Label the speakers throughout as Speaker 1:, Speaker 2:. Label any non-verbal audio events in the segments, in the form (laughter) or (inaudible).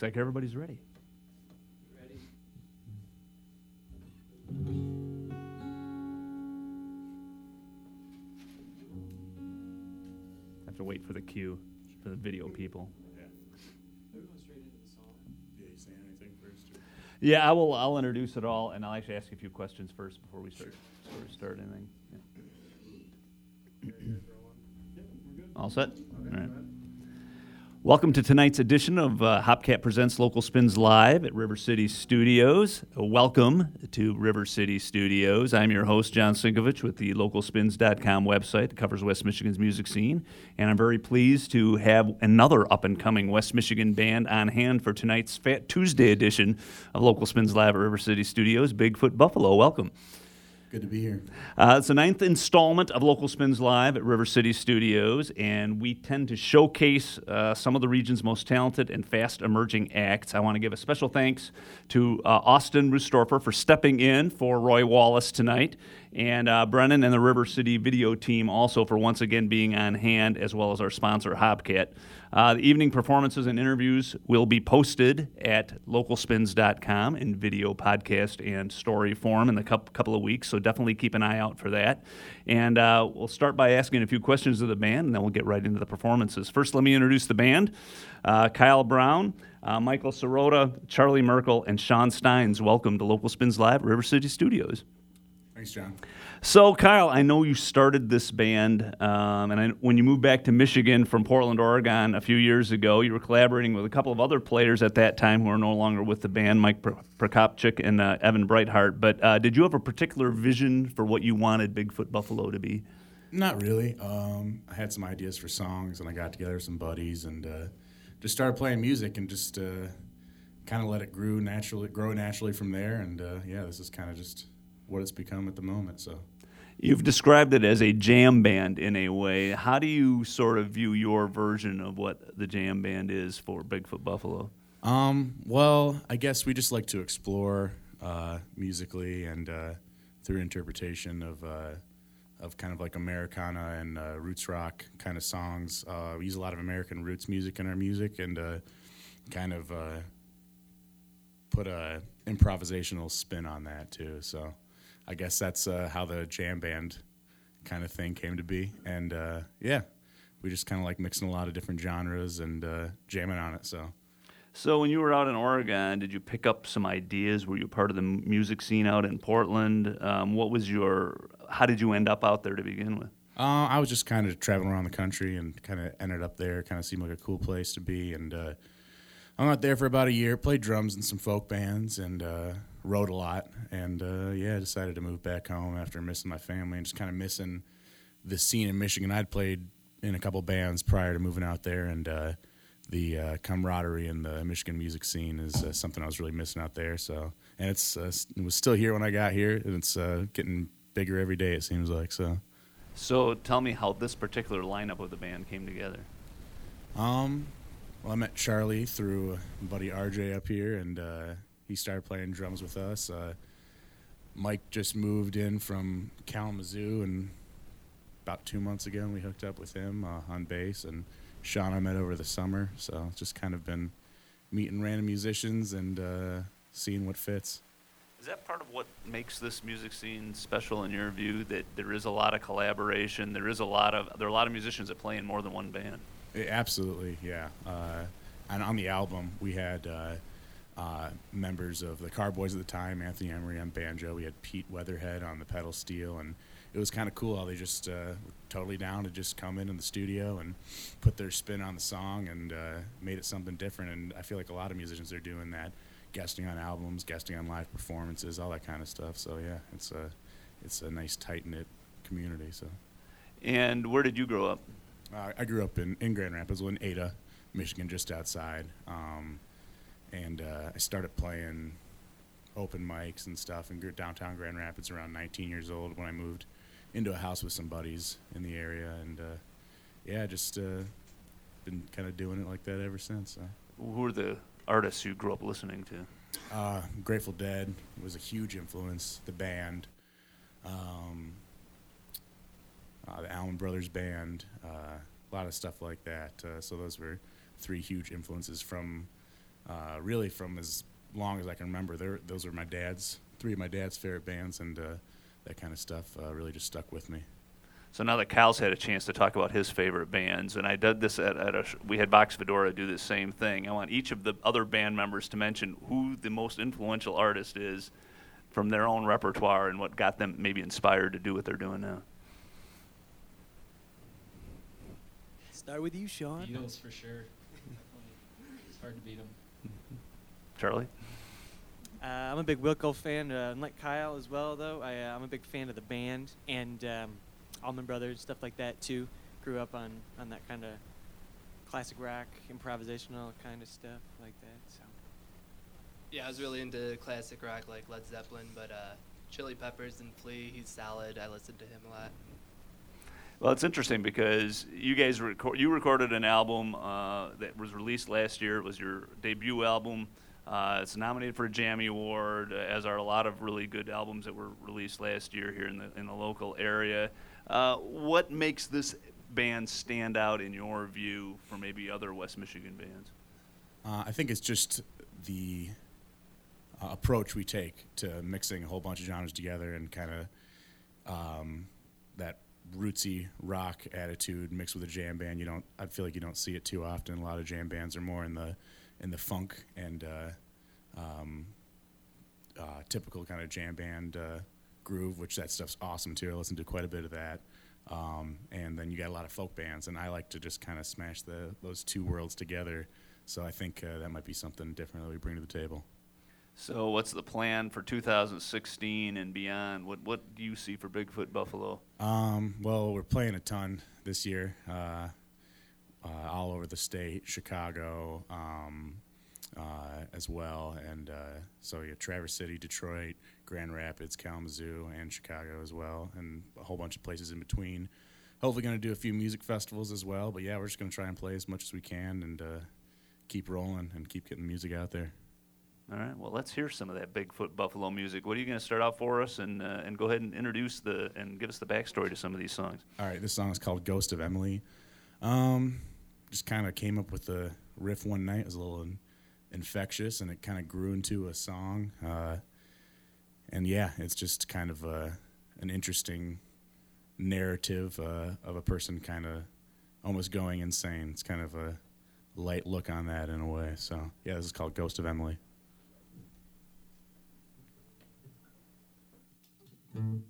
Speaker 1: Looks like everybody's ready. Ready. Have to wait for the cue for the video people. Yeah, I will. I'll introduce it all, and I'll actually ask you a few questions first before we start sort of start anything. Yeah. All set. Welcome to tonight's edition of uh, Hopcat Presents Local Spins Live at River City Studios. Welcome to River City Studios. I'm your host, John Sinkevics, with the localspins.com website that covers West Michigan's music scene. And I'm very pleased to have another up and coming West Michigan band on hand for tonight's Fat Tuesday edition of Local Spins Live at River City Studios. Bigfoot Buffalo, welcome.
Speaker 2: Good to be here.
Speaker 1: Uh, it's the ninth installment of Local Spins Live at River City Studios, and we tend to showcase uh, some of the region's most talented and fast emerging acts. I want to give a special thanks to uh, Austin Rustorfer for stepping in for Roy Wallace tonight, and uh, Brennan and the River City video team also for once again being on hand, as well as our sponsor, Hopcat. Uh, the evening performances and interviews will be posted at localspins.com in video, podcast, and story form in a couple of weeks. So definitely keep an eye out for that. And uh, we'll start by asking a few questions of the band, and then we'll get right into the performances. First, let me introduce the band uh, Kyle Brown, uh, Michael Sirota, Charlie Merkel, and Sean Steins. Welcome to Local Spins Live, River City Studios.
Speaker 2: Thanks, John.
Speaker 1: So, Kyle, I know you started this band, um, and I, when you moved back to Michigan from Portland, Oregon, a few years ago, you were collaborating with a couple of other players at that time who are no longer with the band, Mike Prokopchik and uh, Evan Breithart. But uh, did you have a particular vision for what you wanted Bigfoot Buffalo to be?
Speaker 2: Not really. Um, I had some ideas for songs, and I got together some buddies and uh, just started playing music and just uh, kind of let it grow naturally, grow naturally from there. And uh, yeah, this is kind of just what it's become at the moment. So.
Speaker 1: You've described it as a jam band in a way. How do you sort of view your version of what the jam band is for Bigfoot Buffalo?
Speaker 2: Um, well, I guess we just like to explore uh, musically and uh, through interpretation of uh, of kind of like Americana and uh, roots rock kind of songs. Uh, we use a lot of American roots music in our music and uh, kind of put a improvisational spin on that too. So. I guess that's uh, how the jam band kind of thing came to be. And uh, yeah, we just kind of like mixing a lot of different genres and uh, jamming on it. So.
Speaker 1: So when you were out in Oregon, did you pick up some ideas? Were you part of the music scene out in Portland? Um, what was your? How did you end up out there to begin with?
Speaker 2: Uh, I was just kind of traveling around the country and kind of ended up there. Kind of seemed like a cool place to be, and uh, I'm out there for about a year. Played drums in some folk bands, and uh, wrote a lot, and uh, yeah, I decided to move back home after missing my family and just kind of missing the scene in Michigan. I'd played in a couple bands prior to moving out there, and uh, the uh, camaraderie in the Michigan music scene is uh, something I was really missing out there. So, and it's uh, it was still here when I got here, and it's uh, getting bigger every day. It seems like so.
Speaker 1: So, tell me how this particular lineup of the band came together.
Speaker 2: Um, well, I met Charlie through buddy RJ up here, and he started playing drums with us. Uh, Mike just moved in from Kalamazoo, and about two months ago, we hooked up with him uh, on bass. And Sean I met over the summer, so it's just kind of been meeting random musicians and uh, seeing what fits.
Speaker 1: Is that part of what makes this music scene special in your view? That there is a lot of collaboration. There is a lot of there are a lot of musicians that play in more than one band.
Speaker 2: It, absolutely, yeah. Uh, and on the album, we had uh, members of the Carboys at the time, Anthony Emery on banjo. We had Pete Weatherhead on the pedal steel, and it was kind of cool how they just uh, were totally down to just come in in the studio and put their spin on the song and uh, made it something different. And I feel like a lot of musicians are doing that, guesting on albums, guesting on live performances, all that kind of stuff. So yeah, it's a it's a nice tight knit community. So.
Speaker 1: And where did you grow up?
Speaker 2: Uh, I grew up in, in Grand Rapids, in Ada, Michigan, just outside. Um, and uh, I started playing open mics and stuff in downtown Grand Rapids around 19 years old when I moved into a house with some buddies in the area, and uh, yeah, just uh, been kind of doing it like that ever since. So.
Speaker 1: Who are the artists you grew up listening to?
Speaker 2: Uh, Grateful Dead was a huge influence. The band, um, uh, the Allman Brothers Band, uh, a lot of stuff like that. so those were three huge influences from uh, really from as long as I can remember. They're, those are my dad's, three of my dad's favorite bands, and uh, that kind of stuff uh, really just stuck with me.
Speaker 1: So now that Kyle's had a chance to talk about his favorite bands, and I did this at, at a, we had Vox Vidorra do the same thing. I want each of the other band members to mention who the most influential artist is from their own repertoire and what got them maybe inspired to do what they're doing now.
Speaker 3: Start with you, Sean.
Speaker 4: Beatles for sure. (laughs) it's hard to beat them.
Speaker 1: Charlie?
Speaker 3: Uh, I'm a big Wilco fan, uh, like Kyle as well, though. I, uh, I'm a big fan of the band and um, Allman Brothers, stuff like that, too. Grew up on, on that kind of classic rock, improvisational kind of stuff like that. So.
Speaker 5: Yeah, I was really into classic rock like Led Zeppelin, but uh, Chili Peppers and Flea, he's solid. I listened to him a lot.
Speaker 1: Well, it's interesting because you guys record, you recorded an album uh, that was released last year. It was your debut album. Uh, it's nominated for a Jammie Award, uh, as are a lot of really good albums that were released last year here in the in the local area. Uh, what makes this band stand out in your view from maybe other West Michigan bands?
Speaker 2: Uh, I think it's just the uh, approach we take to mixing a whole bunch of genres together and kind of um, that rootsy rock attitude mixed with a jam band. You don't. I feel like you don't see it too often. A lot of jam bands are more in the in the funk and uh, um, uh, typical kind of jam band uh, groove, which that stuff's awesome too. I listen to quite a bit of that. Um, and then you got a lot of folk bands, and I like to just kind of smash the those two worlds together. So I think uh, that might be something different that we bring to the table.
Speaker 1: So, what's the plan for 2016 and beyond? What what do you see for Bigfoot Buffalo?
Speaker 2: Um, well, we're playing a ton this year, uh, uh, all over the state, Chicago um, uh, as well, and uh, so yeah, Traverse City, Detroit, Grand Rapids, Kalamazoo, and Chicago as well, and a whole bunch of places in between. Hopefully, going to do a few music festivals as well. But yeah, we're just going to try and play as much as we can and uh, keep rolling and keep getting music out there.
Speaker 1: All right. Well, let's hear some of that Bigfoot Buffalo music. What are you going to start out for us, and uh, and go ahead and introduce the and give us the backstory to some of these songs.
Speaker 2: All right. This song is called "Ghost of Emily." Um, just kind of came up with the riff one night. It was a little in, infectious, and it kind of grew into a song. Uh, and yeah, it's just kind of a, an interesting narrative uh, of a person kind of almost going insane. It's kind of a light look on that in a way. So yeah, this is called "Ghost of Emily." I'm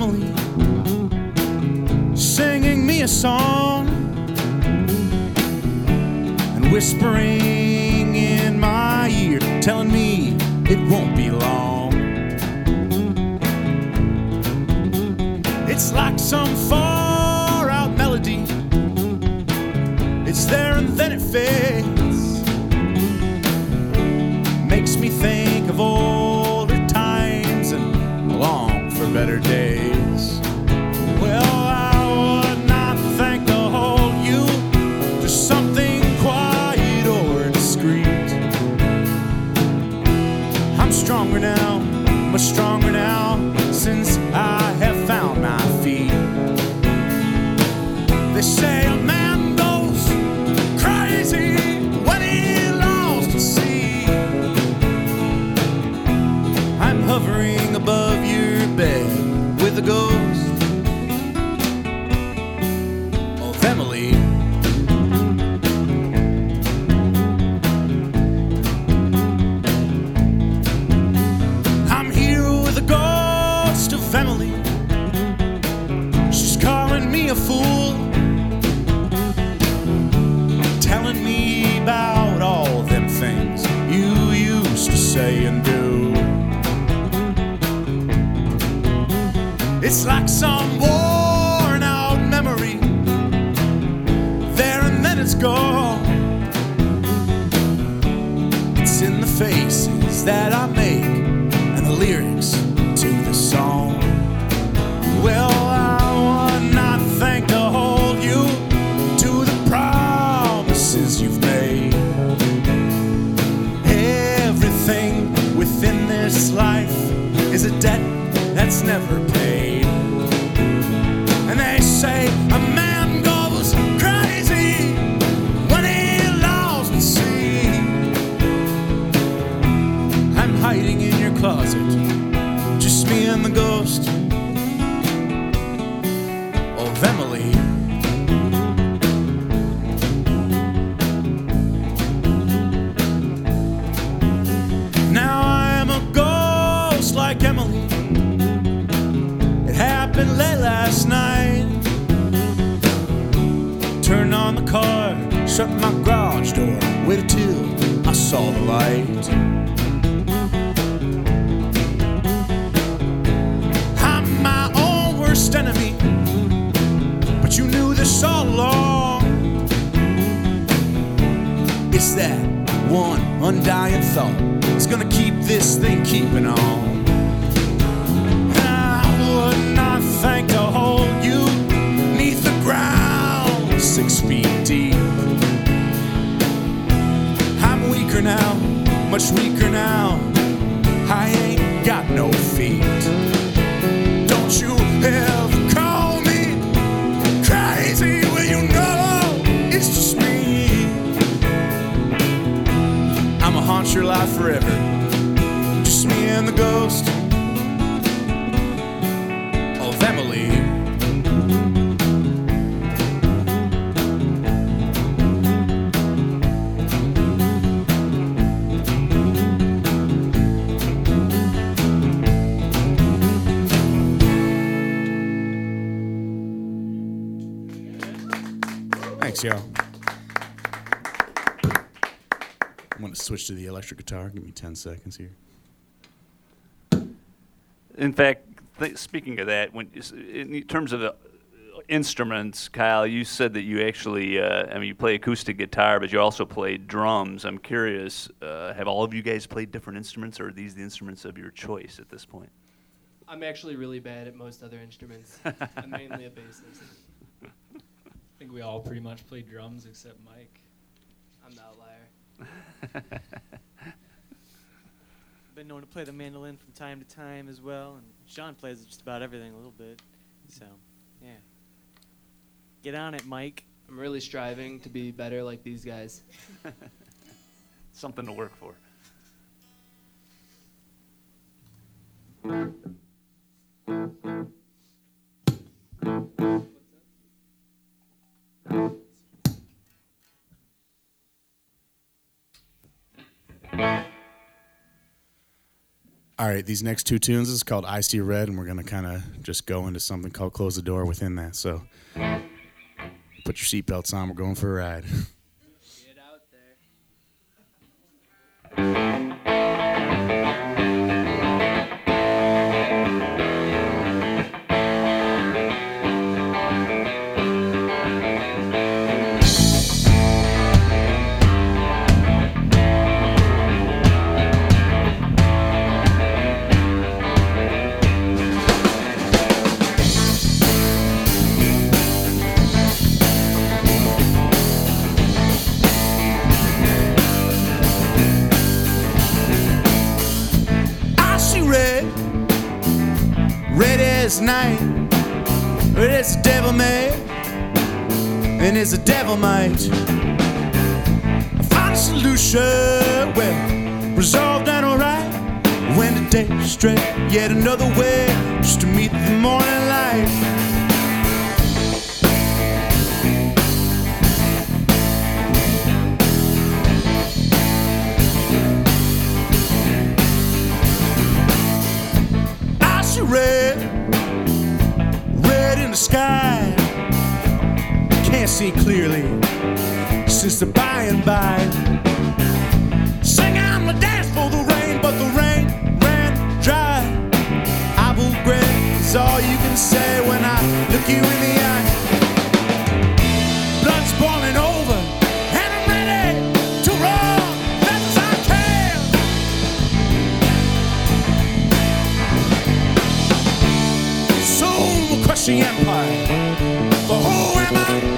Speaker 2: Emily, singing me a song and whispering in my ear, telling me it won't be long. It's like some far out melody, it's there and then it fades makes me think of older better days. That I make and the lyrics to the song. Well, I would not think to hold you to the promises you've made. Everything within this life is a debt that's never paid. Closet, just me and the ghost of Emily. I'm gonna switch to the electric guitar. Give me 10 seconds here.
Speaker 1: In fact, th- speaking of that, when in terms of the instruments, Kyle, you said that you actually, uh, I mean, you play acoustic guitar, but you also play drums. I'm curious, uh, have all of you guys played different instruments, or are these the instruments of your choice at this point?
Speaker 5: I'm actually really bad at most other instruments. (laughs) I'm mainly a bassist.
Speaker 4: I think we all pretty much play drums except Mike.
Speaker 5: I'm the outlier.
Speaker 3: I've been known to play the mandolin from time to time as well, and Sean plays just about everything a little bit. So, yeah. Get on it, Mike.
Speaker 5: I'm really striving to be better like these guys. (laughs)
Speaker 1: Something to work for. (laughs)
Speaker 6: All right, these next two tunes is called I See Red, and we're gonna kind of just go into something called Close the Door within that. So, put your seatbelts on. We're going for a ride. (laughs)
Speaker 2: night, red as the devil may, and as a devil might. I find a solution, well, resolved and alright. When the day straight, yet another way, just to meet the morning light. see clearly since the by and by. Sing on the dance for the rain, but the rain ran dry. I will grin is all you can say when I look you in the eye. Blood's boiling over, and I'm ready to run roar. as I can. Soon we'll crush the empire. but who am I?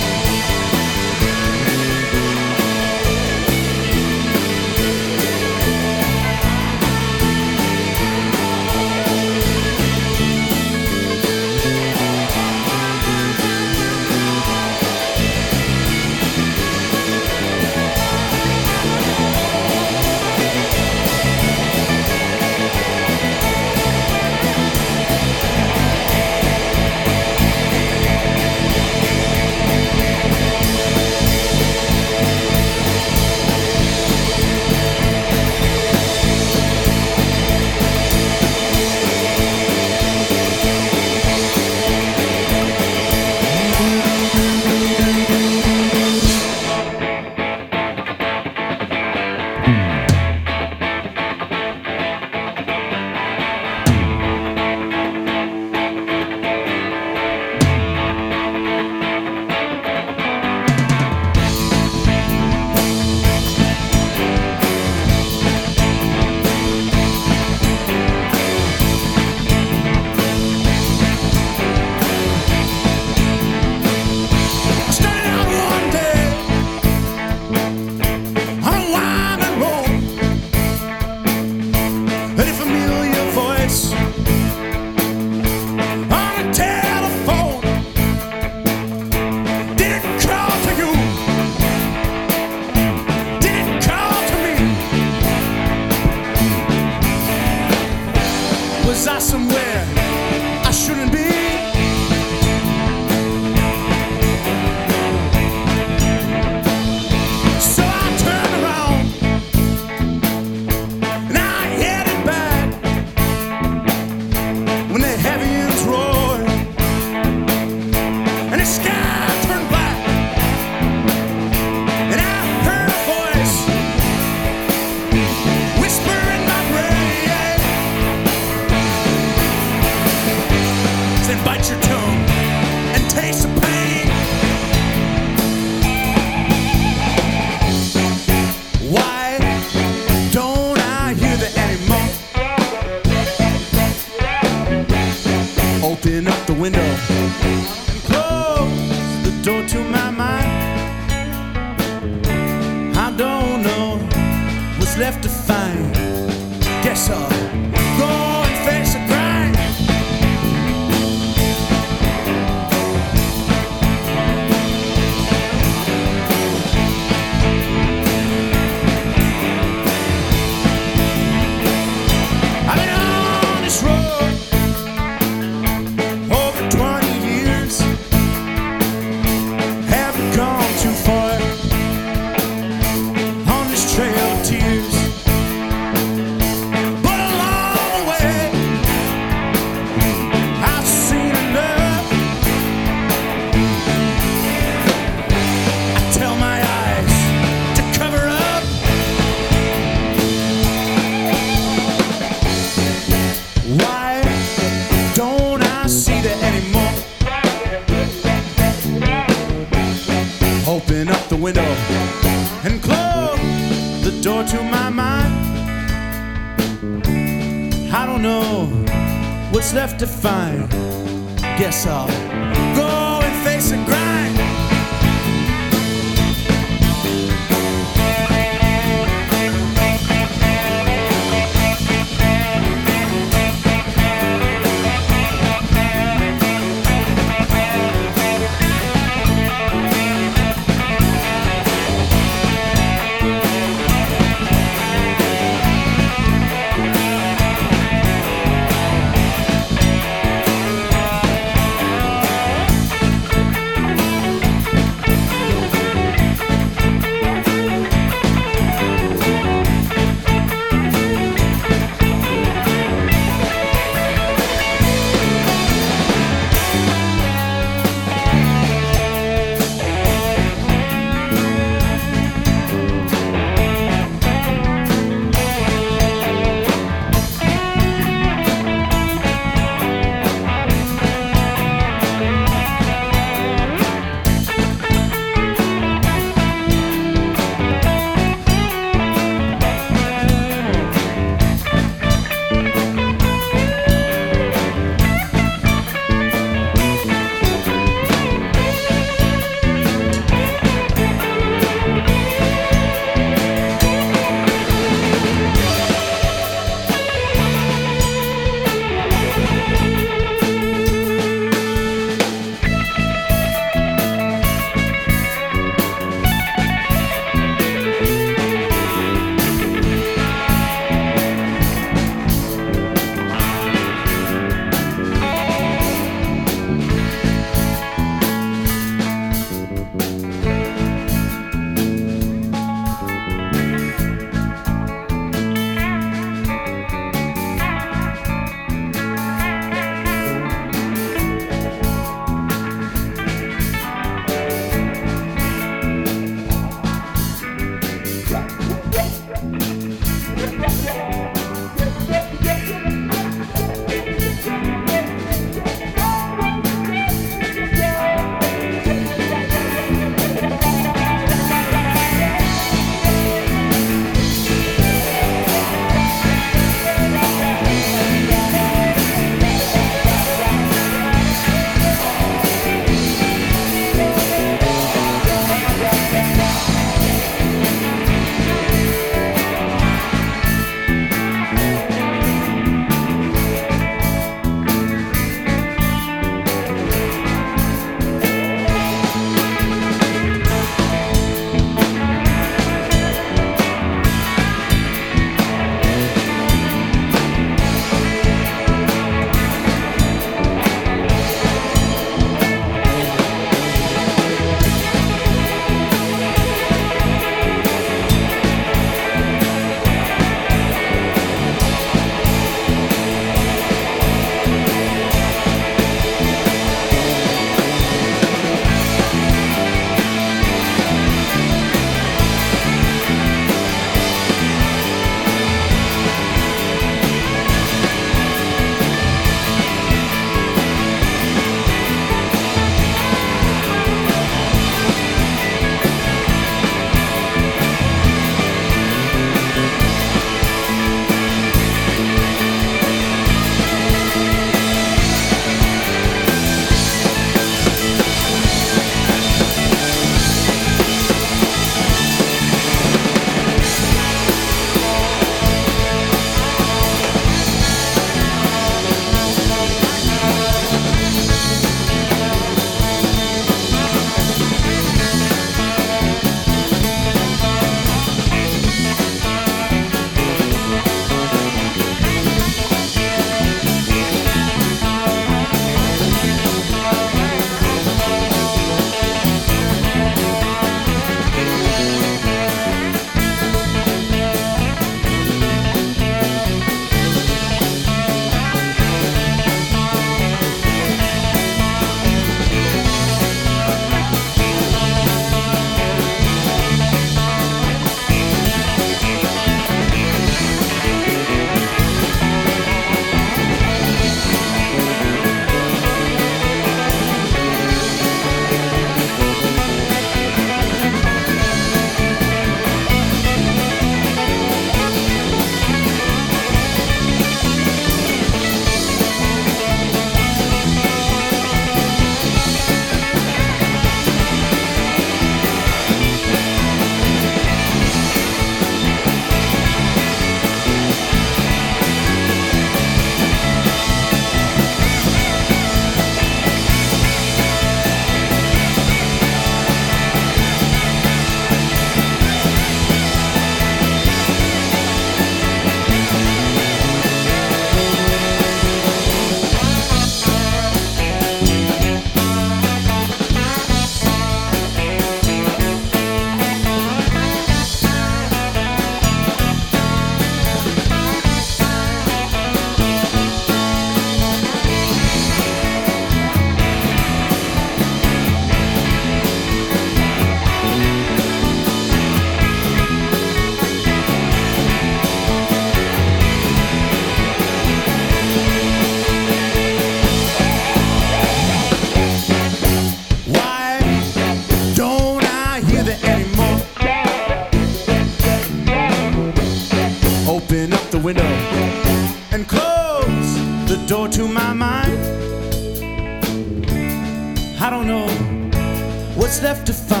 Speaker 7: Left to find.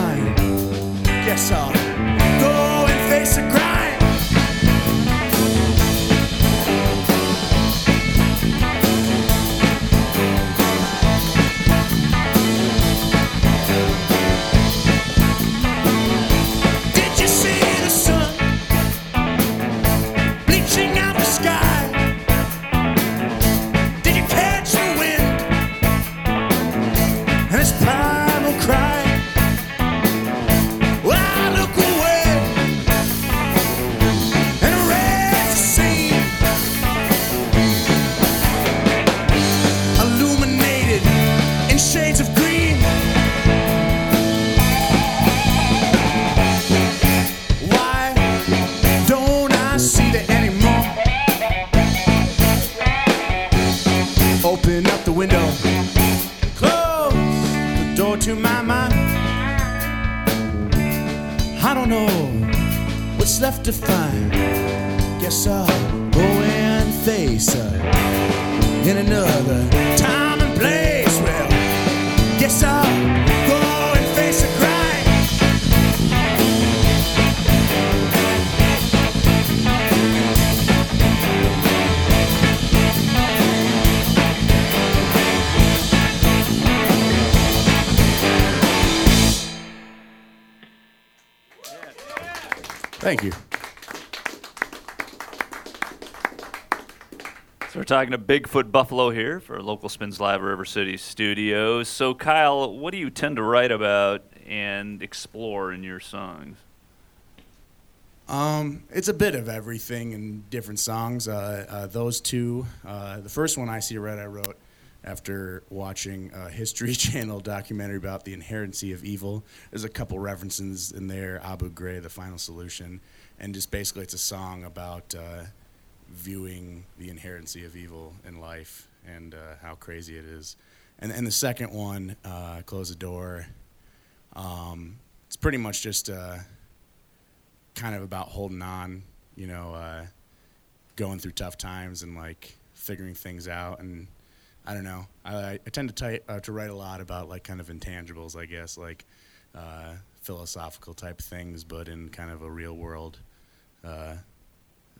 Speaker 2: Thank you.
Speaker 1: So we're talking to Bigfoot Buffalo here for local Spins Live River City Studios. So Kyle, what do you tend to write about and explore in your songs?
Speaker 2: Um, it's a bit of everything in different songs. Uh, uh, those two, uh, the first one I See Red, I wrote after watching a History (laughs) Channel documentary about the inherency of evil. There's a couple references in there, Abu Ghraib, The Final Solution, and just basically it's a song about uh, viewing the inherency of evil in life and uh, how crazy it is. And, and the second one, uh, Close the Door, um, it's pretty much just. Uh, kind of about holding on, you know, uh, going through tough times and like figuring things out. And I don't know, I, I tend to ty- uh, to write a lot about like kind of intangibles, I guess, like uh, philosophical type things, but in kind of a real world uh,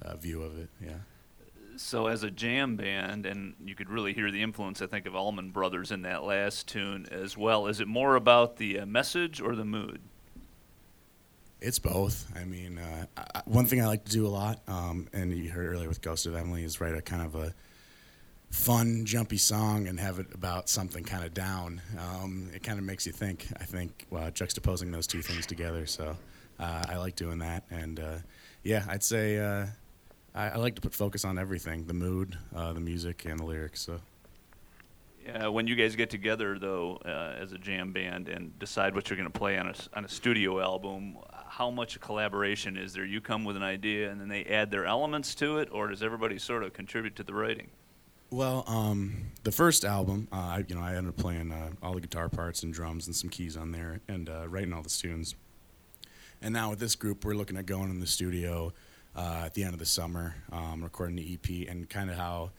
Speaker 2: uh, view of it. Yeah.
Speaker 1: So as a jam band, and you could really hear the influence, I think, of Allman Brothers in that last tune as well. Is it more about the uh, message or the mood?
Speaker 2: It's both. I mean, uh, I, one thing I like to do a lot, um, and you heard earlier with Ghost of Emily, is write a kind of a fun, jumpy song and have it about something kind of down. Um, it kind of makes you think. I think uh, juxtaposing those two things together. So uh, I like doing that, and uh, yeah, I'd say uh, I, I like to put focus on everything: the mood, uh, the music, and the lyrics. So.
Speaker 1: Yeah, when you guys get together though, uh, as a jam band and decide what you're going to play on a on a studio album, how much collaboration is there? You come with an idea and then they add their elements to it, or does everybody sort of contribute to the writing?
Speaker 2: Well, um, the first album, uh, I, you know, I ended up playing uh, all the guitar parts and drums and some keys on there, and uh, writing all the tunes. And now with this group, we're looking at going in the studio uh, at the end of the summer, um, recording the EP, and kind of how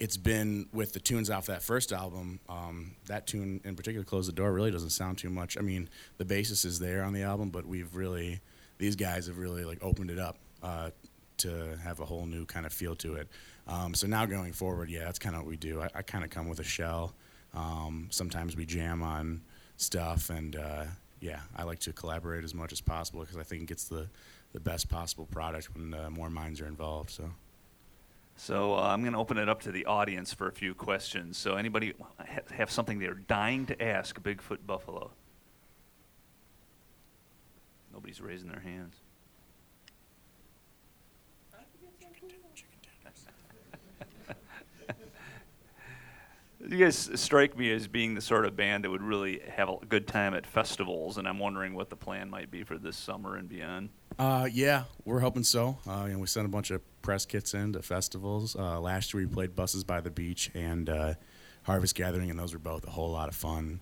Speaker 2: it's been with the tunes off that first album. Um, that tune in particular, "Close the Door," really doesn't sound too much. I mean, the basis is there on the album, but we've really, these guys have really like opened it up uh, to have a whole new kind of feel to it. Um, so now going forward, yeah, that's kind of what we do. I, I kind of come with a shell. Um, sometimes we jam on stuff, and uh, yeah, I like to collaborate as much as possible because I think it gets the the best possible product when uh, more minds are involved. So.
Speaker 1: So uh, I'm going to open it up to the audience for a few questions. So anybody ha- have something they're dying to ask Bigfoot Buffalo? Nobody's raising their hands. You guys strike me as being the sort of band that would really have a good time at festivals, and I'm wondering what the plan might be for this summer and beyond.
Speaker 2: Uh, yeah, we're hoping so. Uh, you know, we sent a bunch of press kits in to festivals. Uh, last year we played Buses by the Beach and uh, Harvest Gathering, and those were both a whole lot of fun.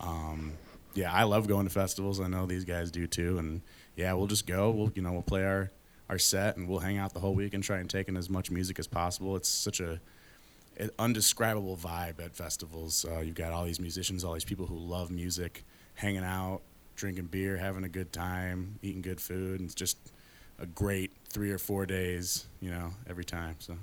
Speaker 2: Um, yeah, I love going to festivals. I know these guys do too, and yeah, we'll just go. We'll you know we'll play our our set and we'll hang out the whole week and try and take in as much music as possible. It's such a an undescribable vibe at festivals. Uh, you've got all these musicians, all these people who love music, hanging out, drinking beer, having a good time, eating good food, and it's just a great three or four days, you know, every time. So.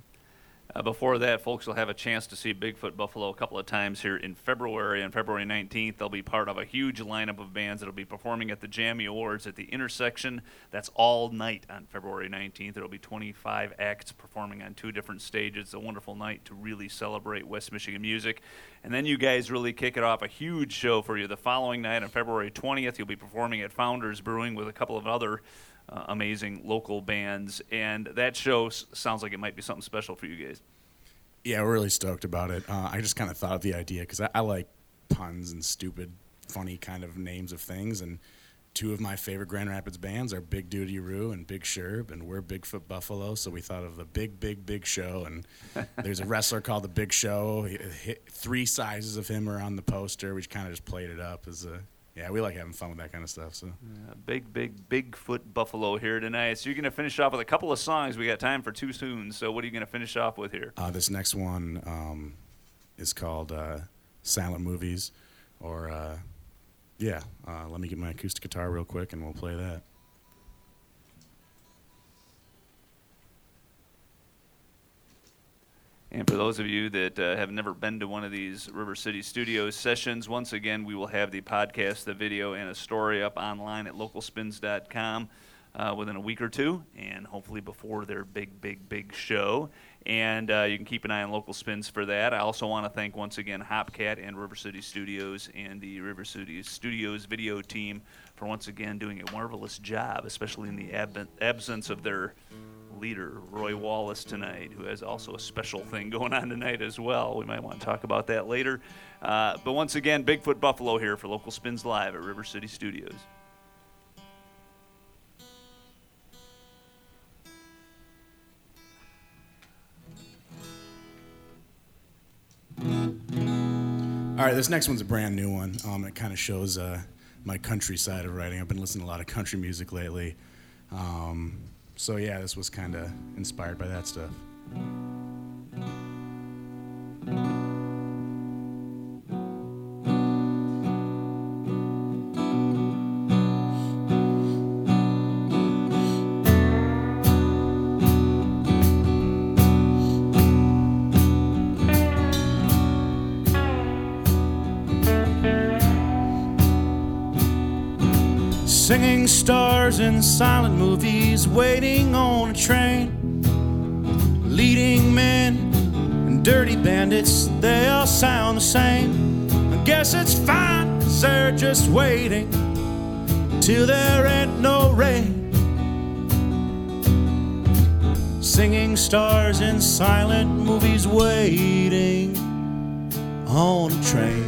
Speaker 1: Uh, before that, folks will have a chance to see Bigfoot Buffalo a couple of times here in February. On February 19th, they'll be part of a huge lineup of bands that will be performing at the Jammie Awards at the intersection. That's all night on February 19th. There will be 25 acts performing on two different stages. It's a wonderful night to really celebrate West Michigan music. And then you guys really kick it off a huge show for you the following night on February 20th. You'll be performing at Founders Brewing with a couple of other uh, amazing local bands, and that show s- sounds like it might be something special for you guys.
Speaker 2: Yeah, we're really stoked about it. Uh, I just kind of thought of the idea because I, I like puns and stupid, funny kind of names of things. And two of my favorite Grand Rapids bands are Big Dudee Roo and Big Sherb, and we're Bigfoot Buffalo. So we thought of the Big, Big, Big Show. And (laughs) there's a wrestler called the Big Show. He, he, three sizes of him are on the poster. We kind of just played it up as a. Yeah, we like having fun with that kind of stuff. So
Speaker 1: Uh, big, big, Bigfoot Buffalo here tonight. So you're going to finish off with a couple of songs. We got time for two tunes. So what are you going to finish off with here?
Speaker 2: uh, this next one um, is called uh, Silent Movies, or uh, yeah. Uh, let me get my acoustic guitar real quick, and we'll play that.
Speaker 1: And for those of you that uh, have never been to one of these River City Studios sessions, once again, we will have the podcast, the video, and a story up online at localspins.com uh, within a week or two, and hopefully before their big, big, big show. And uh, you can keep an eye on Local Spins for that. I also want to thank once again Hopcat and River City Studios and the River City Studios video team for once again doing a marvelous job, especially in the ab- absence of their leader, Roy Wallace, tonight, who has also a special thing going on tonight as well. We might want to talk about that later. Uh, but once again, Bigfoot Buffalo here for Local Spins Live at River City Studios.
Speaker 2: All right, this next one's a brand new one. Um, it kind of shows uh, my country side of writing. I've been listening to a lot of country music lately. Um, so, yeah, this was kind of inspired by that stuff. Stars in silent movies, waiting on a train. Leading men and dirty bandits, they all sound the same. I guess it's fine, 'cause they're just waiting till there ain't no rain. Singing stars in silent movies, waiting on a train.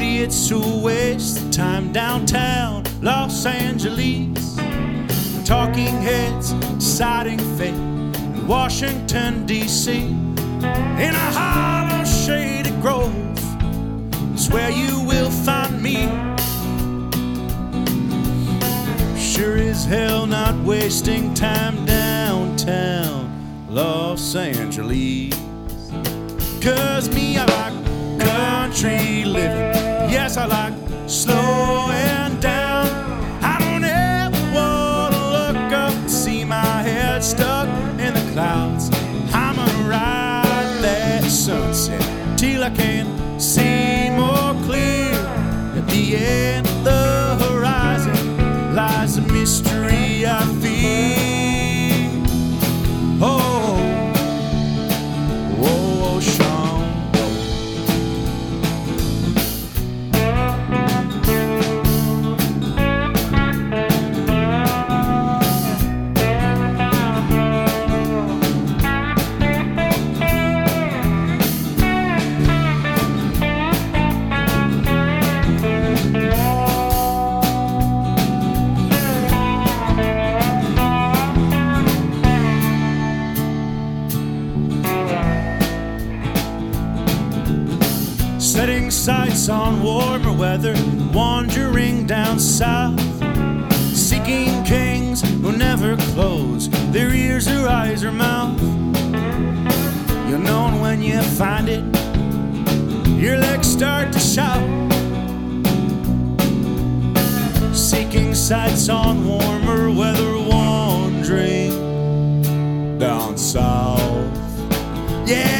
Speaker 2: Idiots who waste time downtown Los Angeles. Talking heads deciding fate in Washington, D.C. In a hollow shaded grove is where you will find me. Sure as hell not wasting time downtown Los Angeles. Cause me, I like country living. Yes, I like slowing down. I don't ever wanna look up and see my head stuck in the clouds. I'ma ride that sunset till I can see more clear. At the end on warmer weather, wandering down south, seeking kings who never close their ears or eyes or mouth. You'll know when you find it, your legs start to shout. Seeking sights on warmer weather, wandering down south. Yeah!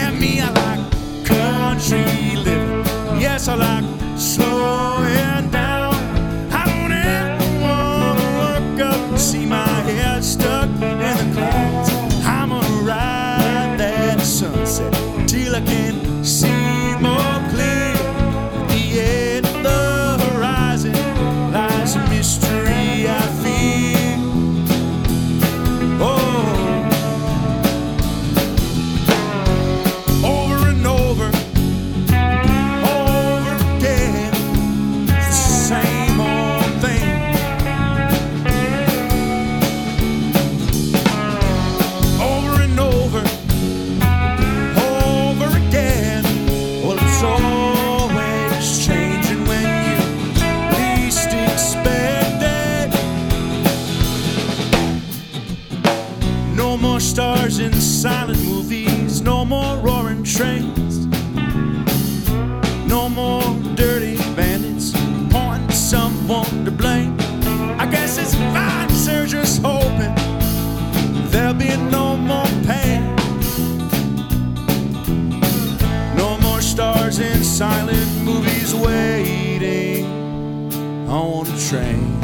Speaker 2: silent movies waiting on a train.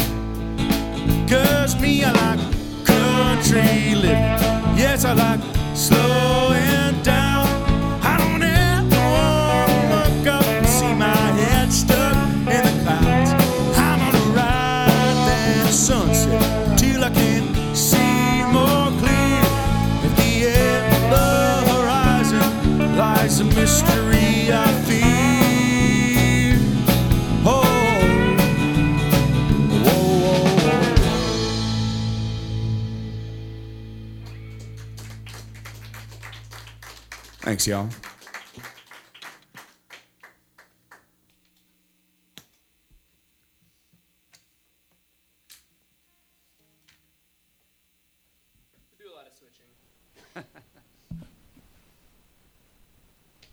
Speaker 2: Cause me, I like country living. Yes, I like slow. Thanks, (laughs) y'all.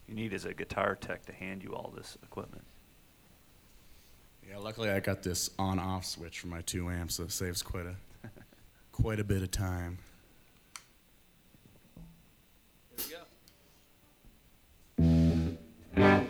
Speaker 1: you need is a guitar tech to hand you all this equipment.
Speaker 5: Yeah, luckily I got this on-off switch for my two amps, so it saves quite a quite a bit of time.
Speaker 2: Yeah.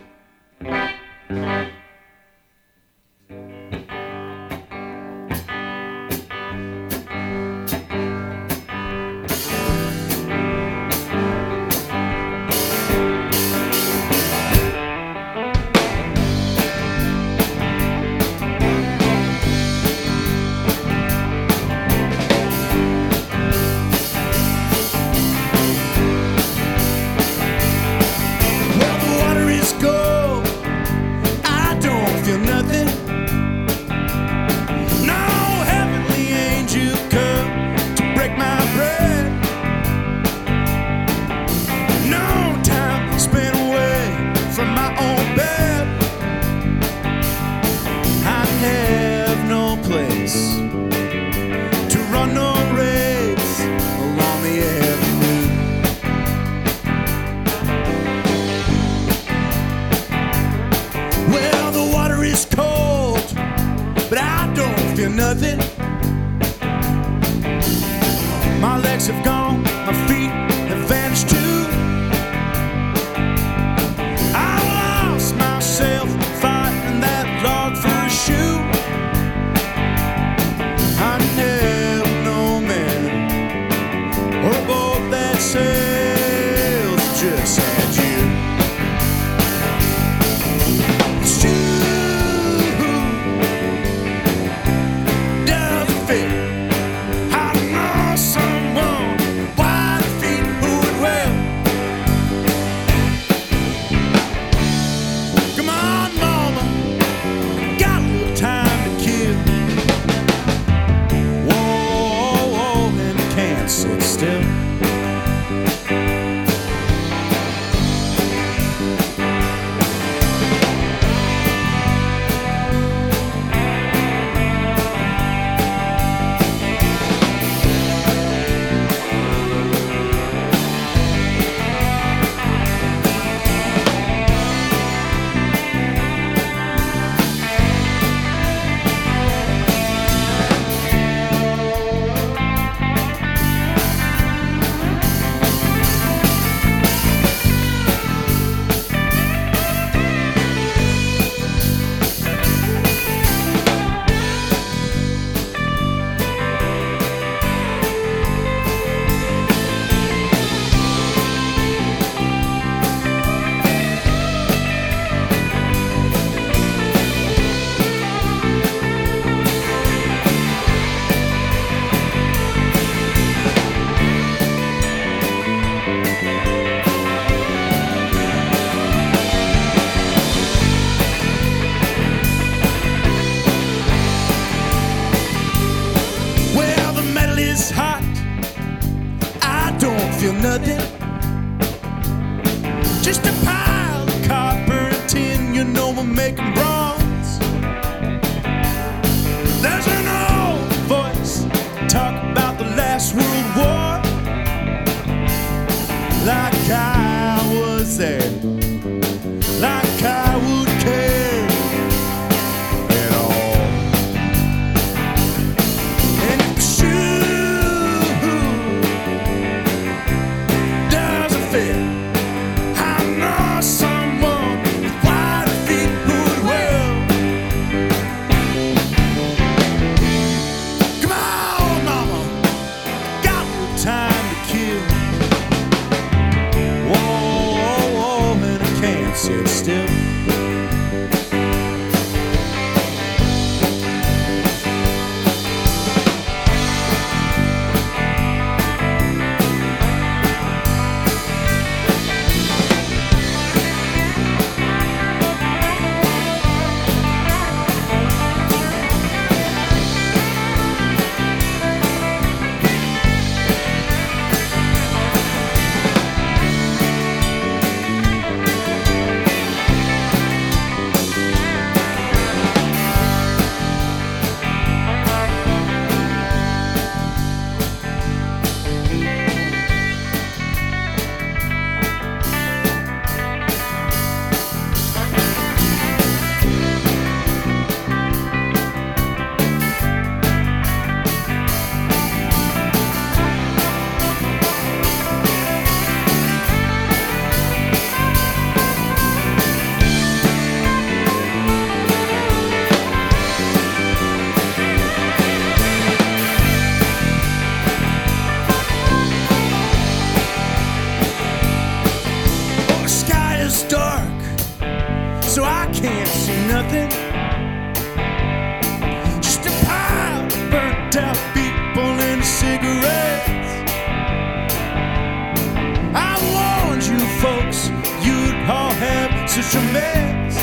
Speaker 2: Mess.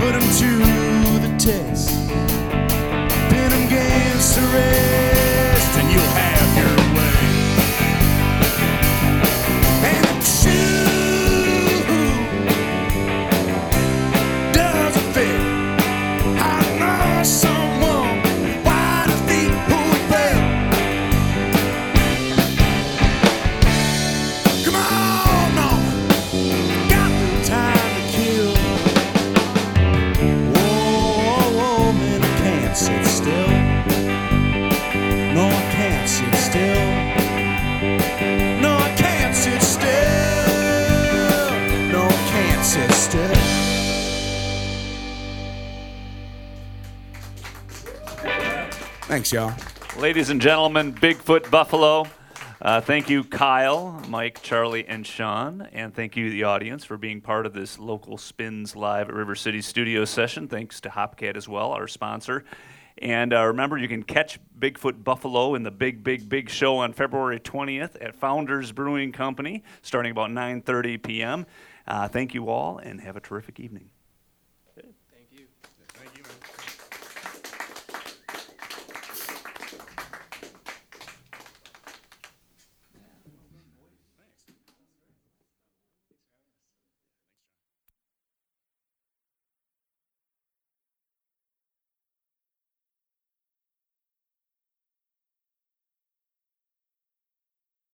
Speaker 2: Put 'em to the test, pin 'em against the rest, Thanks, y'all.
Speaker 1: Ladies and gentlemen, Bigfoot Buffalo. Uh, thank you, Kyle, Mike, Charlie, and Sean. And thank you, the audience, for being part of this local Spins Live at River City Studio session. Thanks to Hopcat as well, our sponsor. And uh, remember, you can catch Bigfoot Buffalo in the Big, Big, Big Show on February 20th at Founders Brewing Company, starting about 9.30 p.m. Uh, thank you all, and have a terrific evening.